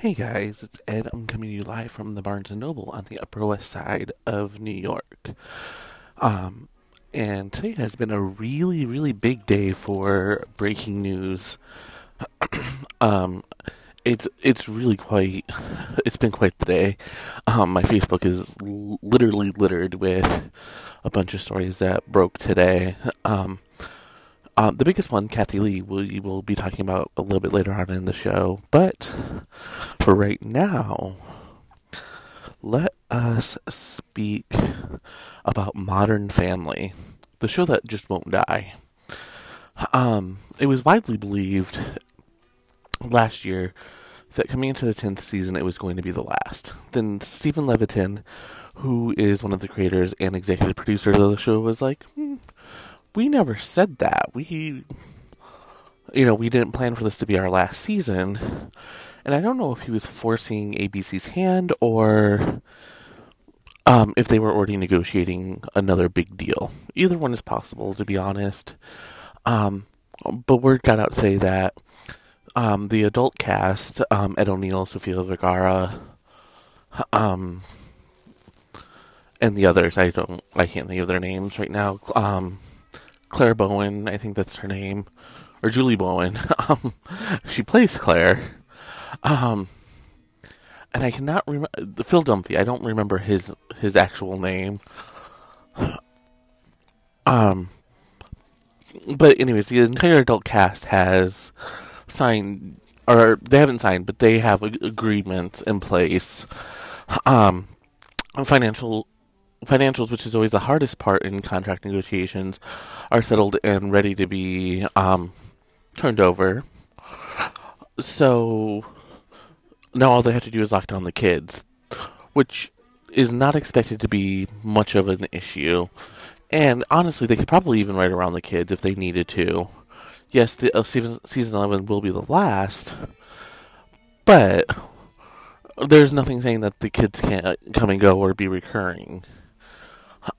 Hey guys, it's Ed. I'm coming to you live from the Barnes and Noble on the Upper West Side of New York. Um, and today has been a really, really big day for breaking news. um, it's it's really quite it's been quite the day. Um, my Facebook is l- literally littered with a bunch of stories that broke today. Um, um, the biggest one, Kathie Lee, we will be talking about a little bit later on in the show. But for right now, let us speak about Modern Family, the show that just won't die. Um, it was widely believed last year that coming into the 10th season, it was going to be the last. Then Steven Levitan, who is one of the creators and executive producers of the show, was like, hmm, we never said that. We, you know, we didn't plan for this to be our last season. And I don't know if he was forcing ABC's hand or um, if they were already negotiating another big deal. Either one is possible, to be honest. Um, but word got out to say that um, the adult cast, um, Ed O'Neill, Sofia Vergara, um, and the others, I don't, I can't think of their names right now. Um, Claire Bowen, I think that's her name, or Julie Bowen. Um, she plays Claire. Um, and I cannot remember Phil Dunphy. I don't remember his his actual name. Um, but anyways, the entire adult cast has signed, or they haven't signed, but they have agreements in place. Um, financial financials, which is always the hardest part in contract negotiations, are settled and ready to be um, turned over. So now all they have to do is lock down the kids, which is not expected to be much of an issue. And honestly, they could probably even write around the kids if they needed to. Yes, the uh, season season eleven will be the last, but there's nothing saying that the kids can't come and go or be recurring.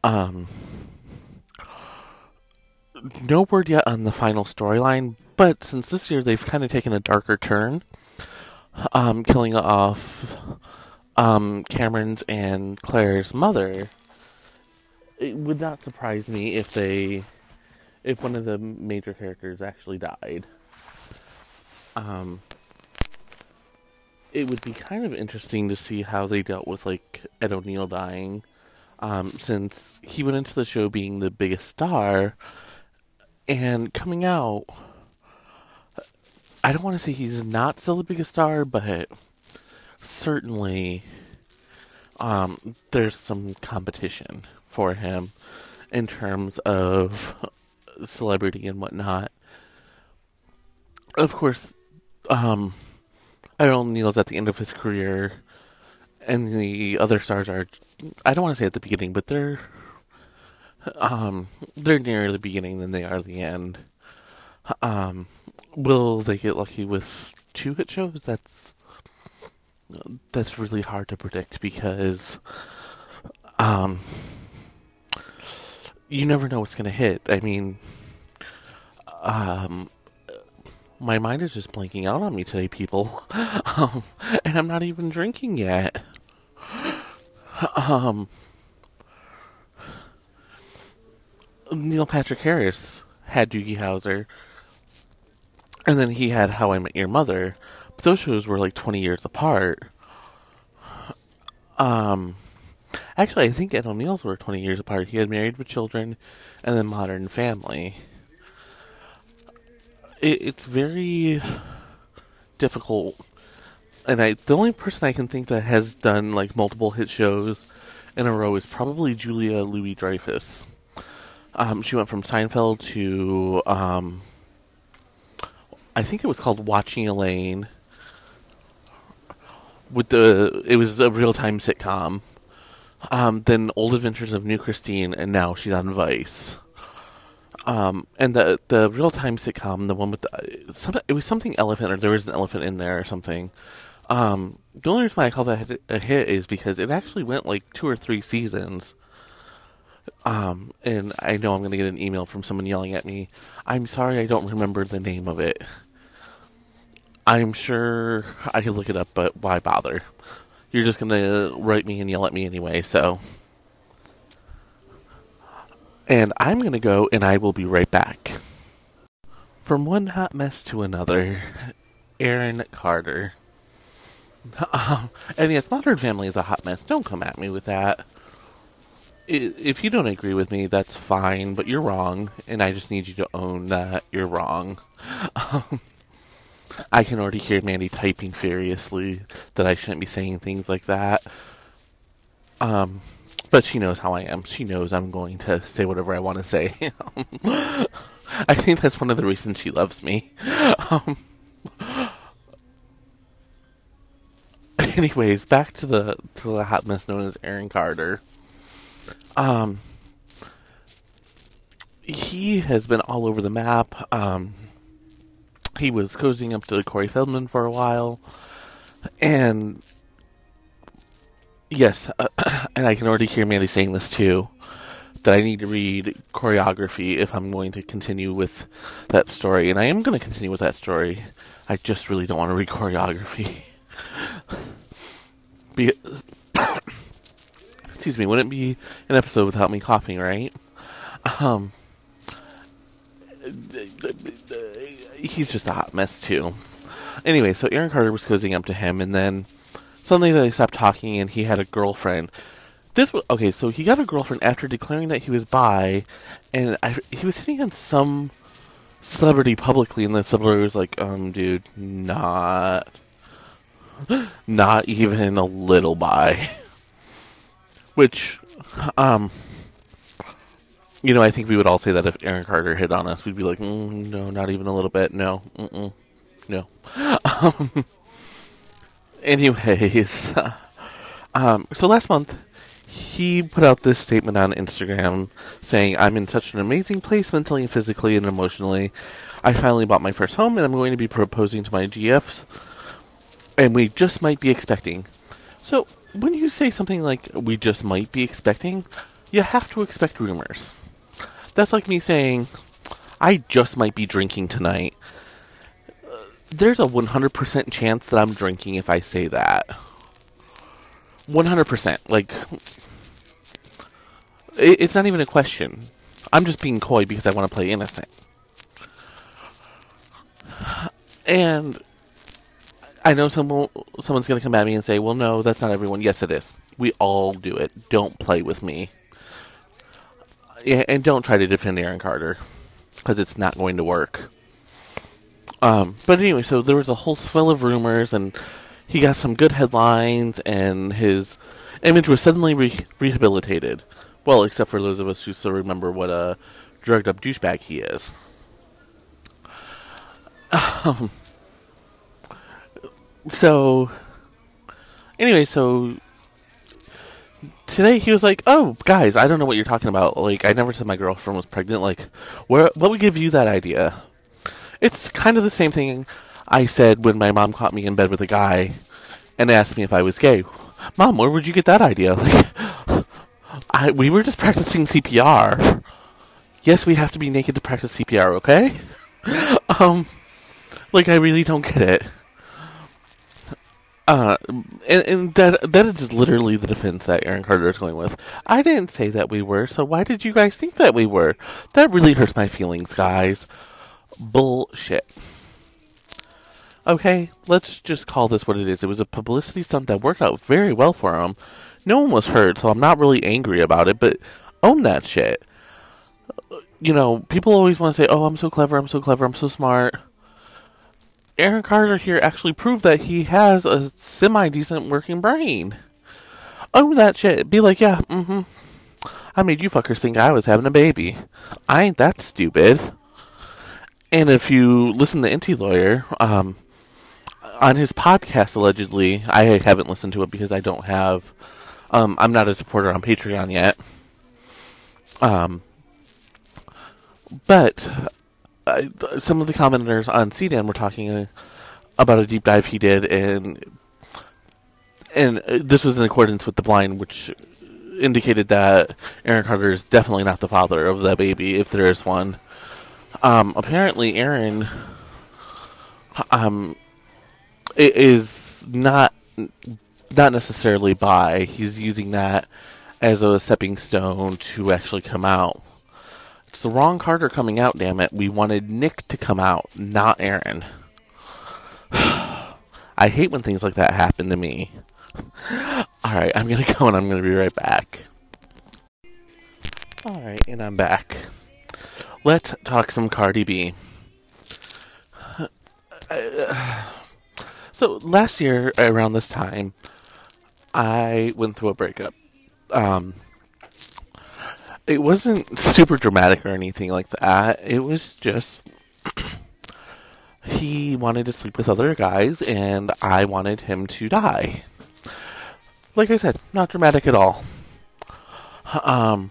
Um, no word yet on the final storyline, but since this year they've kind of taken a darker turn, um, killing off um, Cameron's and Claire's mother, it would not surprise me if they, if one of the major characters actually died. Um, it would be kind of interesting to see how they dealt with like Ed O'Neill dying um, since he went into the show being the biggest star and coming out. I don't want to say he's not still the biggest star, but certainly um, there's some competition for him in terms of celebrity and whatnot. Of course, um, Ed O'Neill's at the end of his career and the other stars are I don't want to say at the beginning, but they're um they're nearer the beginning than they are the end. Um will they get lucky with two hit shows? That's that's really hard to predict because um you never know what's going to hit. I mean um my mind is just blanking out on me today, people. Um, and I'm not even drinking yet. Um, Neil Patrick Harris had Doogie Howser, and then he had How I Met Your Mother. But those shows were like 20 years apart. Um, actually, I think Ed O'Neill's were 20 years apart. He had Married with Children and then Modern Family it, it's very difficult. And I, the only person I can think that has done like multiple hit shows in a row is probably Julia Louis Dreyfus. Um, she went from Seinfeld to, um, I think it was called Watching Elaine. With the, it was a real time sitcom. Um, then Old Adventures of New Christine, and now she's on Vice. Um, and the the real time sitcom, the one with the, it was something elephant, or there was an elephant in there or something. Um, the only reason why I call that a hit is because it actually went like two or three seasons. Um, and I know I'm going to get an email from someone yelling at me. I'm sorry, I don't remember the name of it. I'm sure I could look it up, but why bother? You're just gonna write me and yell at me anyway, so. And I'm gonna go and I will be right back. From one hot mess to another, Aaron Carter. Um, and yes, Modern Family is a hot mess. Don't come at me with that. If you don't agree with me, that's fine, but you're wrong, and I just need you to own that you're wrong. Um, I can already hear Mandy typing furiously that I shouldn't be saying things like that. Um, but she knows how I am. She knows I'm going to say whatever I want to say. I think that's one of the reasons she loves me. Um, anyways, back to the to the hot mess known as Aaron Carter. Um, he has been all over the map. Um, he was cozying up to Corey Feldman for a while, and yes, uh, and I can already hear Mandy saying this too. That I need to read Coreyography if I'm going to continue with that story, and I am going to continue with that story. I just really don't want to read Coreyography. be, excuse me, wouldn't be an episode without me coughing, right? Um, he's just a hot mess too. Anyway, so Aaron Carter was cozying up to him, and then suddenly they stopped talking, and he had a girlfriend. This was okay. So he got a girlfriend after declaring that he was bi, and I, he was hitting on some celebrity publicly, and the celebrity was like, "Um, dude, not, not even a little bi." Which, um, you know, I think we would all say that if Aaron Carter hit on us, we'd be like, mm, no, not even a little bit. No, Mm-mm. no. Anyways, um, so last month he put out this statement on Instagram saying, "I'm in such an amazing place mentally, physically, and emotionally. I finally bought my first home, and I'm going to be proposing to my GFs, and we just might be expecting." So when you say something like "we just might be expecting," you have to expect rumors. That's like me saying, I just might be drinking tonight. there's a 100% chance that I'm drinking if I say that. 100%. Like, it's not even a question. I'm just being coy because I want to play innocent. And I know someone someone's going to come at me and say, "Well, no, that's not everyone." Yes, it is. We all do it. Don't play with me yeah, and don't try to defend Aaron Carter because it's not going to work. Um, but anyway, so there was a whole swell of rumors, and he got some good headlines, and his image was suddenly re- rehabilitated. Well, except for those of us who still remember what a drugged up douchebag he is. Um, so, anyway, so today he was like, "Oh, guys, I don't know what you're talking about. Like, I never said my girlfriend was pregnant. Like, where? What would give you that idea?" It's kind of the same thing I said when my mom caught me in bed with a guy and asked me if I was gay. Mom, where would you get that idea? Like, I we were just practicing CPR. Yes, we have to be naked to practice CPR. Okay. um, like I really don't get it. Uh, and, and that that is literally the defense that Aaron Carter is going with. I didn't say that we were, so why did you guys think that we were? That really hurts my feelings, guys. Bullshit. Okay, let's just call this what it is. It was a publicity stunt that worked out very well for him. No one was hurt, so I'm not really angry about it, but own that shit. You know, people always want to say, oh, I'm so clever, I'm so clever, I'm so smart. Aaron Carter here actually proved that he has a semi decent working brain. Own that shit. Be like, yeah, mm hmm. I made you fuckers think I was having a baby. I ain't that stupid. And if you listen to Enty Lawyer, um, on his podcast, allegedly, I haven't listened to it because I don't have, um, I'm not a supporter on Patreon yet. Um, but some of the commenters on CDAN were talking uh, about a deep dive he did, and and uh, this was in accordance with the blind, which indicated that Aaron Carter is definitely not the father of that baby, if there is one. Um, apparently, Aaron um, is not not necessarily bi. He's using that as a stepping stone to actually come out. It's the wrong Carter coming out, damn it. We wanted Nick to come out, not Aaron. I hate when things like that happen to me. Alright, I'm gonna go and I'm gonna be right back. Alright, and I'm back. Let's talk some Cardi B. So last year around this time, I went through a breakup. Um, it wasn't super dramatic or anything like that. It was just he wanted to sleep with other guys, and I wanted him to die. Like I said, not dramatic at all. Um,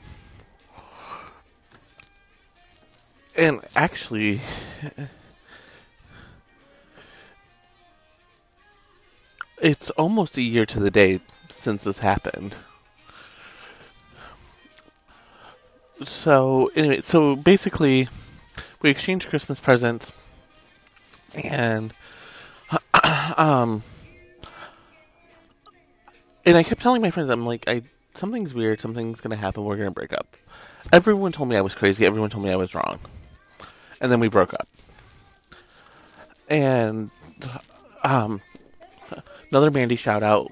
and actually, it's almost a year to the day since this happened. So anyway, so basically, we exchanged Christmas presents, and um, and I kept telling my friends, I'm like, I something's weird, something's gonna happen, we're gonna break up. Everyone told me I was crazy. Everyone told me I was wrong, and then we broke up. And um, another Mandy shout out.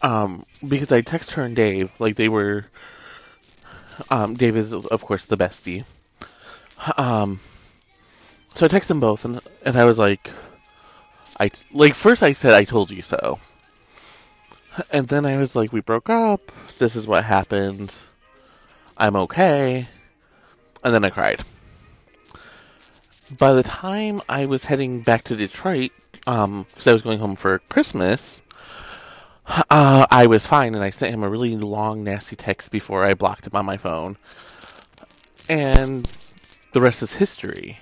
Um, because I text her and Dave, like they were. Um, Dave is of course the bestie. Um, so I text them both, and and I was like, I like first I said I told you so, and then I was like, we broke up. This is what happened. I'm okay, and then I cried. By the time I was heading back to Detroit, um, because I was going home for Christmas, uh, I was fine, and I sent him a really long, nasty text before I blocked him on my phone. And the rest is history.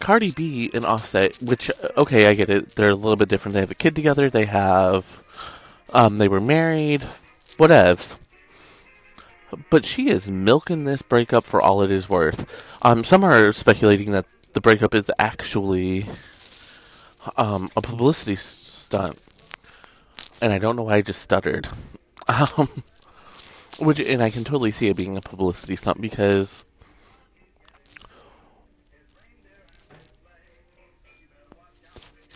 Cardi B and Offset, which okay, I get it. They're a little bit different. They have a kid together. They have, um, they were married, whatevs. But she is milking this breakup for all it is worth. Um, some are speculating that the breakup is actually um, a publicity stunt, and I don't know why I just stuttered. Um, which, and I can totally see it being a publicity stunt because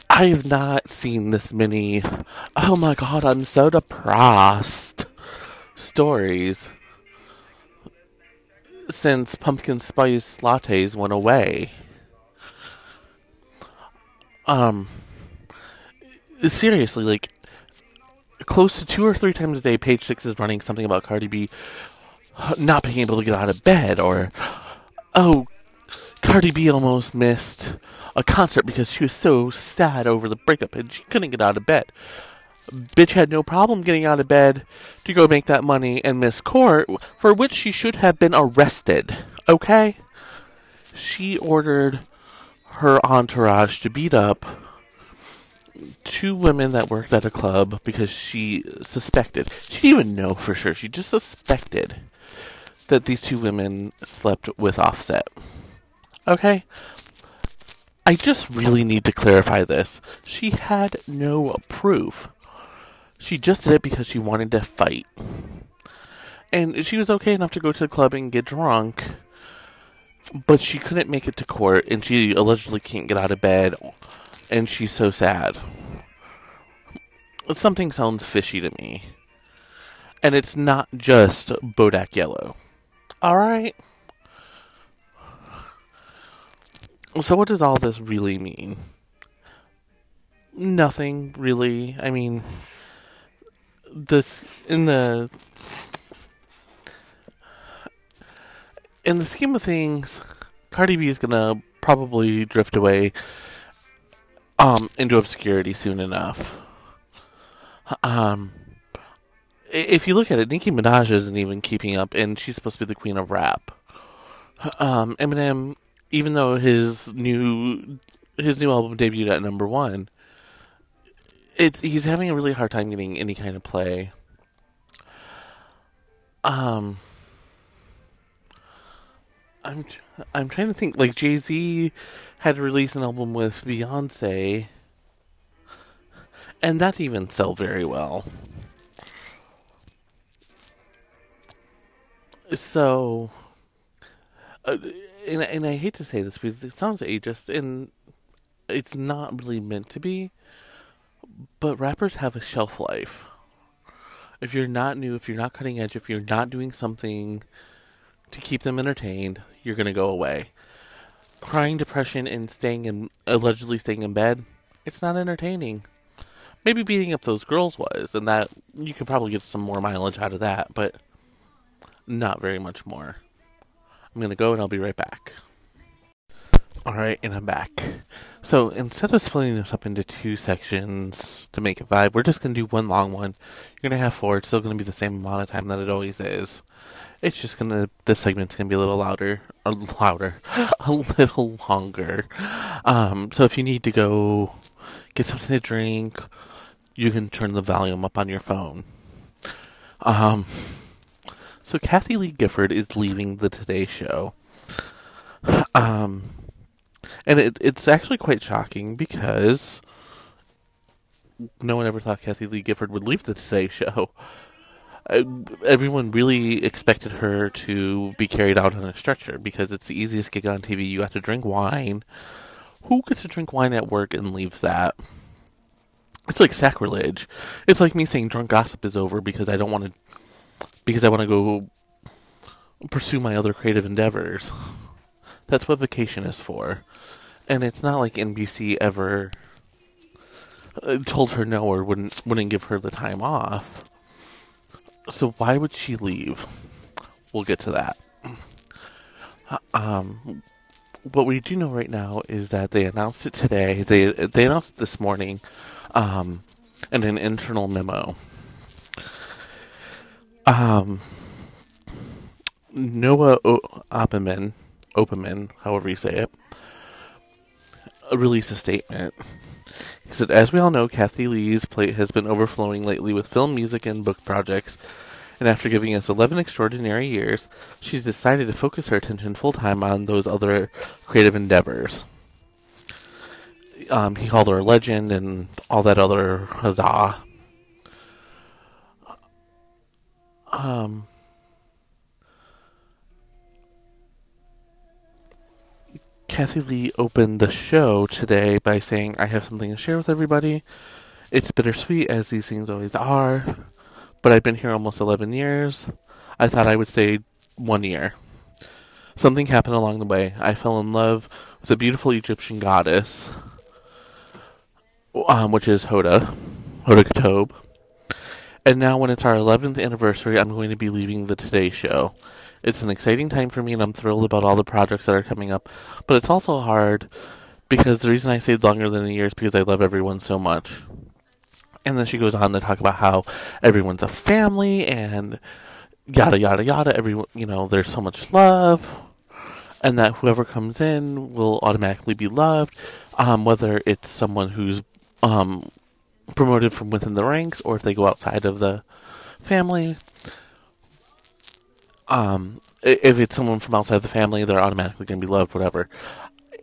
I have not seen this many. Oh my god, I'm so depressed. Stories since pumpkin spice lattes went away. Um, seriously, like close to two or three times a day, page six is running something about Cardi B not being able to get out of bed, or oh, Cardi B almost missed a concert because she was so sad over the breakup and she couldn't get out of bed. Bitch had no problem getting out of bed to go make that money and miss court, for which she should have been arrested. Okay? She ordered her entourage to beat up two women that worked at a club because she suspected. She didn't even know for sure. She just suspected that these two women slept with Offset. Okay? I just really need to clarify this. She had no proof. She just did it because she wanted to fight. And she was okay enough to go to the club and get drunk, but she couldn't make it to court, and she allegedly can't get out of bed, and she's so sad. Something sounds fishy to me. And it's not just Bodak Yellow. Alright? So, what does all this really mean? Nothing, really. I mean, this in the in the scheme of things, Cardi B is gonna probably drift away um into obscurity soon enough. Um if you look at it, Nicki Minaj isn't even keeping up and she's supposed to be the queen of rap. Um Eminem even though his new his new album debuted at number 1, it he's having a really hard time getting any kind of play. Um I'm I'm trying to think. Like Jay Z had to release an album with Beyonce, and that even sell very well. So, uh, and and I hate to say this because it sounds ageist, and it's not really meant to be. But rappers have a shelf life. If you're not new, if you're not cutting edge, if you're not doing something to keep them entertained, you're going to go away. Crying depression and staying in, allegedly staying in bed, it's not entertaining. Maybe beating up those girls was, and that you could probably get some more mileage out of that, but not very much more. I'm to go and I'll be right back. Alright, and I'm back. So instead of splitting this up into two sections to make it five, we're just going to do one long one. You're going to have four. It's still going to be the same amount of time that it always is. It's just going to, this segment's going to be a little louder, a louder, a little longer. Um, so if you need to go get something to drink, you can turn the volume up on your phone. Um, so Kathie Lee Gifford is leaving the Today Show. Um, and it, it's actually quite shocking because no one ever thought Kathie Lee Gifford would leave the Today Show. Uh, everyone really expected her to be carried out on a stretcher because it's the easiest gig on TV. You have to drink wine. Who gets to drink wine at work and leaves that? It's like sacrilege. It's like me saying drunk gossip is over because I don't want to because I want to go pursue my other creative endeavors. That's what vacation is for. And it's not like NBC ever uh, told her no or wouldn't wouldn't give her the time off. So why would she leave? We'll get to that. Um, what we do know right now is that they announced it today. They they announced it this morning, um, in an internal memo. Um, Noah o- Opperman, Opperman, however you say it, released a statement. He said, As we all know, Kathie Lee's plate has been overflowing lately with film, music, and book projects. And after giving us 11 extraordinary years, she's decided to focus her attention full time on those other creative endeavors. Um, he called her a legend and all that other huzzah. Um, Kathie Lee opened the show today by saying, I have something to share with everybody. It's bittersweet, as these things always are, but I've been here almost 11 years. I thought I would stay one year. Something happened along the way. I fell in love with a beautiful Egyptian goddess, um, which is Hoda, Hoda Kotb. And now, when it's our 11th anniversary, I'm going to be leaving the Today Show. It's an exciting time for me, and I'm thrilled about all the projects that are coming up. But it's also hard because the reason I stayed longer than a year is because I love everyone so much. And then she goes on to talk about how everyone's a family and yada yada yada. Everyone, you know, there's so much love, and that whoever comes in will automatically be loved, um, whether it's someone who's um, promoted from within the ranks or if they go outside of the family. Um, if it's someone from outside the family, they're automatically going to be loved, whatever.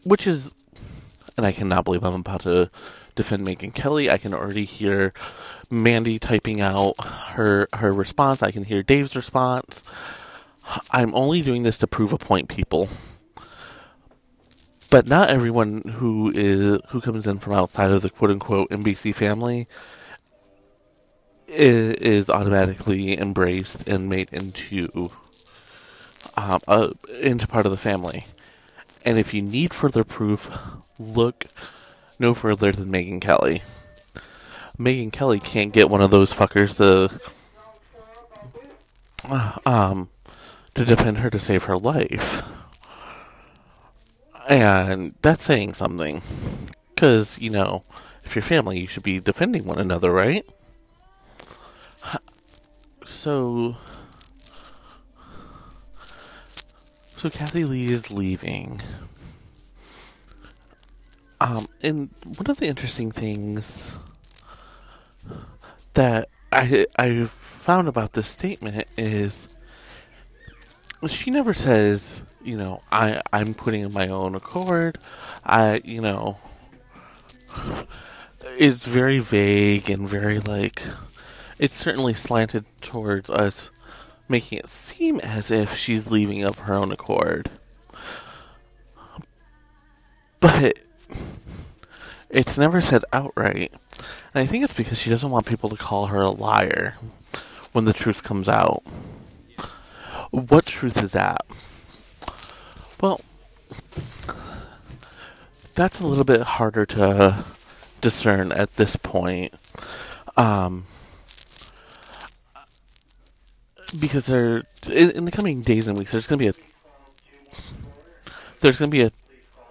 Which is, and I cannot believe I'm about to defend Megyn Kelly. I can already hear Mandy typing out her her response. I can hear Dave's response. I'm only doing this to prove a point, people. But not everyone who is who comes in from outside of the quote unquote NBC family is, is automatically embraced and made into um, uh, into part of the family. And if you need further proof, look no further than Megyn Kelly. Megyn Kelly can't get one of those fuckers to um to defend her to save her life. And that's saying something. Because, you know, if you're family, you should be defending one another, right? So, So Kathie Lee is leaving. Um, and one of the interesting things that I I found about this statement is she never says, you know, I I'm putting in my own accord. I, you know, it's very vague and very like it's certainly slanted towards us making it seem as if she's leaving of her own accord. But it's never said outright. And I think it's because she doesn't want people to call her a liar when the truth comes out. What truth is that? Well, that's a little bit harder to discern at this point. Um, because there, in, in the coming days and weeks, there's going to be a there's going to be a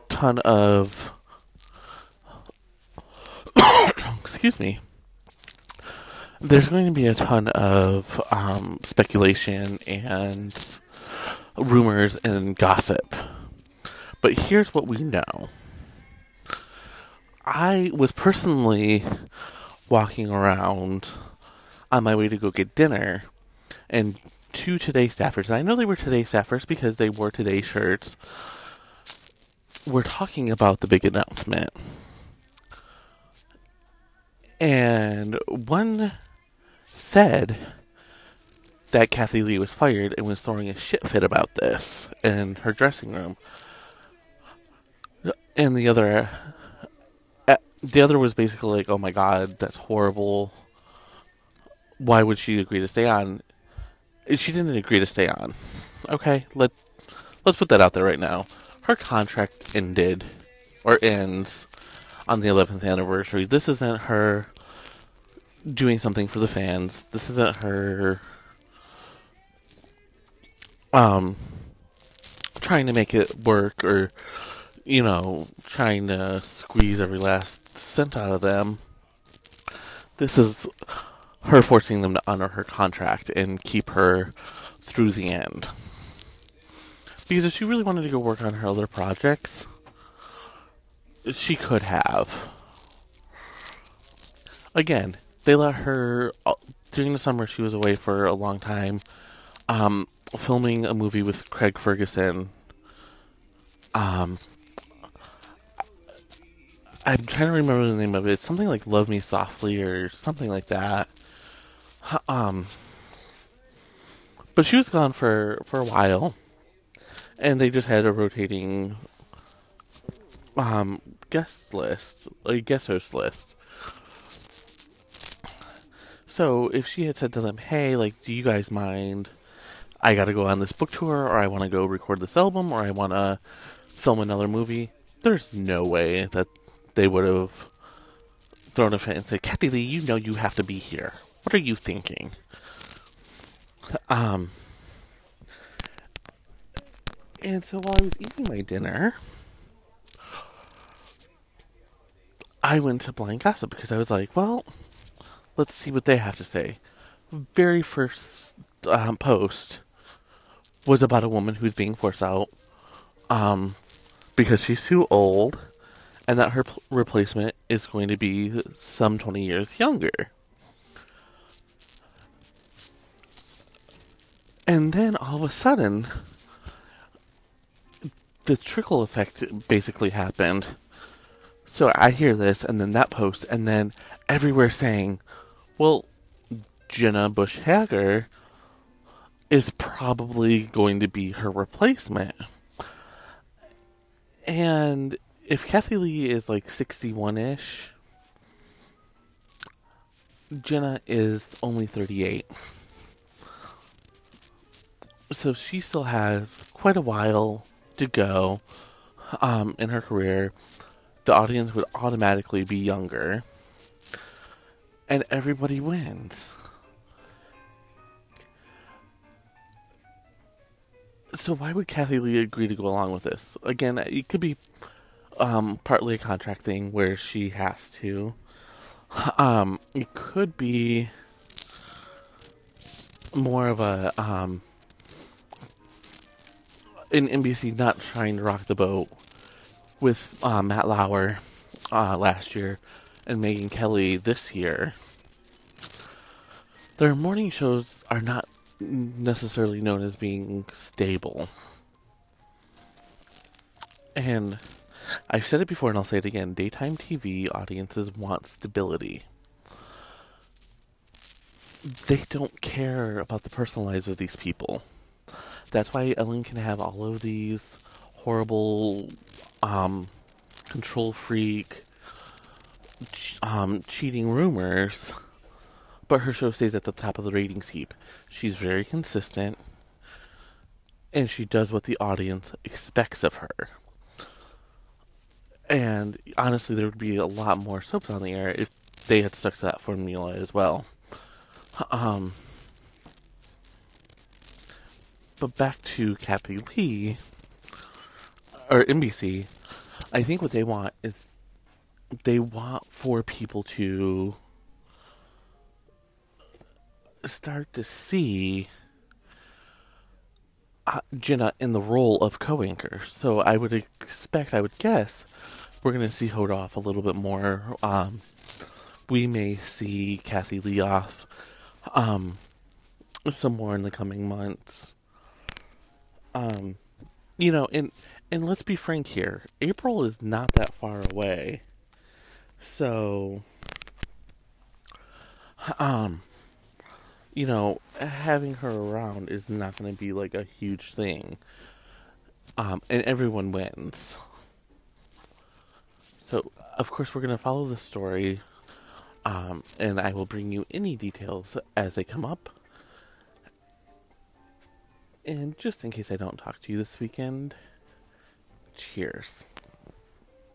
ton of excuse me. There's going to be a ton of um, speculation and rumors and gossip. But here's what we know. I was personally walking around on my way to go get dinner, and two Today staffers, and I know they were Today staffers because they wore Today shirts, We're talking about the big announcement. And one said that Kathie Lee was fired and was throwing a shit fit about this in her dressing room. And the other, uh, the other was basically like, "Oh my god, that's horrible. Why would she agree to stay on?" She didn't agree to stay on. Okay, let let's put that out there right now. Her contract ended or ends on the 11th anniversary. This isn't her doing something for the fans. This isn't her um trying to make it work or you know, trying to squeeze every last cent out of them. This is her forcing them to honor her contract and keep her through the end. Because if she really wanted to go work on her other projects, she could have. Again, they let her uh, during the summer. She was away for a long time, um, filming a movie with Craig Ferguson. Um, I'm trying to remember the name of it. It's something like "Love Me Softly" or something like that. Um, but she was gone for for a while, and they just had a rotating um guest list, a guest host list. So if she had said to them, "Hey, like, do you guys mind? I got to go on this book tour, or I want to go record this album, or I want to film another movie," there's no way that they would have thrown a fit and said, "Kathie Lee, you know you have to be here. What are you thinking?" Um. And so while I was eating my dinner, I went to Blind Gossip because I was like, well, let's see what they have to say. Very first um, post was about a woman who's being forced out um, because she's too old and that her pl- replacement is going to be some 20 years younger. And then all of a sudden, the trickle effect basically happened so I hear this, and then that post, and then everywhere saying, well, Jenna Bush Hager is probably going to be her replacement. And if Kathie Lee is like 61 ish, Jenna is only 38. So she still has quite a while to go um, in her career the audience would automatically be younger, and everybody wins. So why would Kathie Lee agree to go along with this? Again, it could be um, partly a contract thing where she has to. Um, it could be more of a um, an NBC not trying to rock the boat with uh, Matt Lauer uh, last year and Megyn Kelly this year, their morning shows are not necessarily known as being stable. And I've said it before and I'll say it again daytime TV audiences want stability. They don't care about the personal lives of these people. That's why Ellen can have all of these horrible, um, control freak, um, cheating rumors, but her show stays at the top of the ratings heap. She's very consistent, and she does what the audience expects of her. And honestly, there would be a lot more soaps on the air if they had stuck to that formula as well. Um, but back to Kathie Lee or NBC. I think what they want is they want for people to start to see uh, Jenna in the role of co-anchor. So I would expect, I would guess, we're going to see Hoda off a little bit more. Um, we may see Kathie Lee off um, some more in the coming months. Um, you know, and and let's be frank here. April is not that far away. So um you know, having her around is not going to be like a huge thing. Um, and everyone wins. So, of course, we're going to follow the story, um, and I will bring you any details as they come up. And just in case I don't talk to you this weekend, cheers.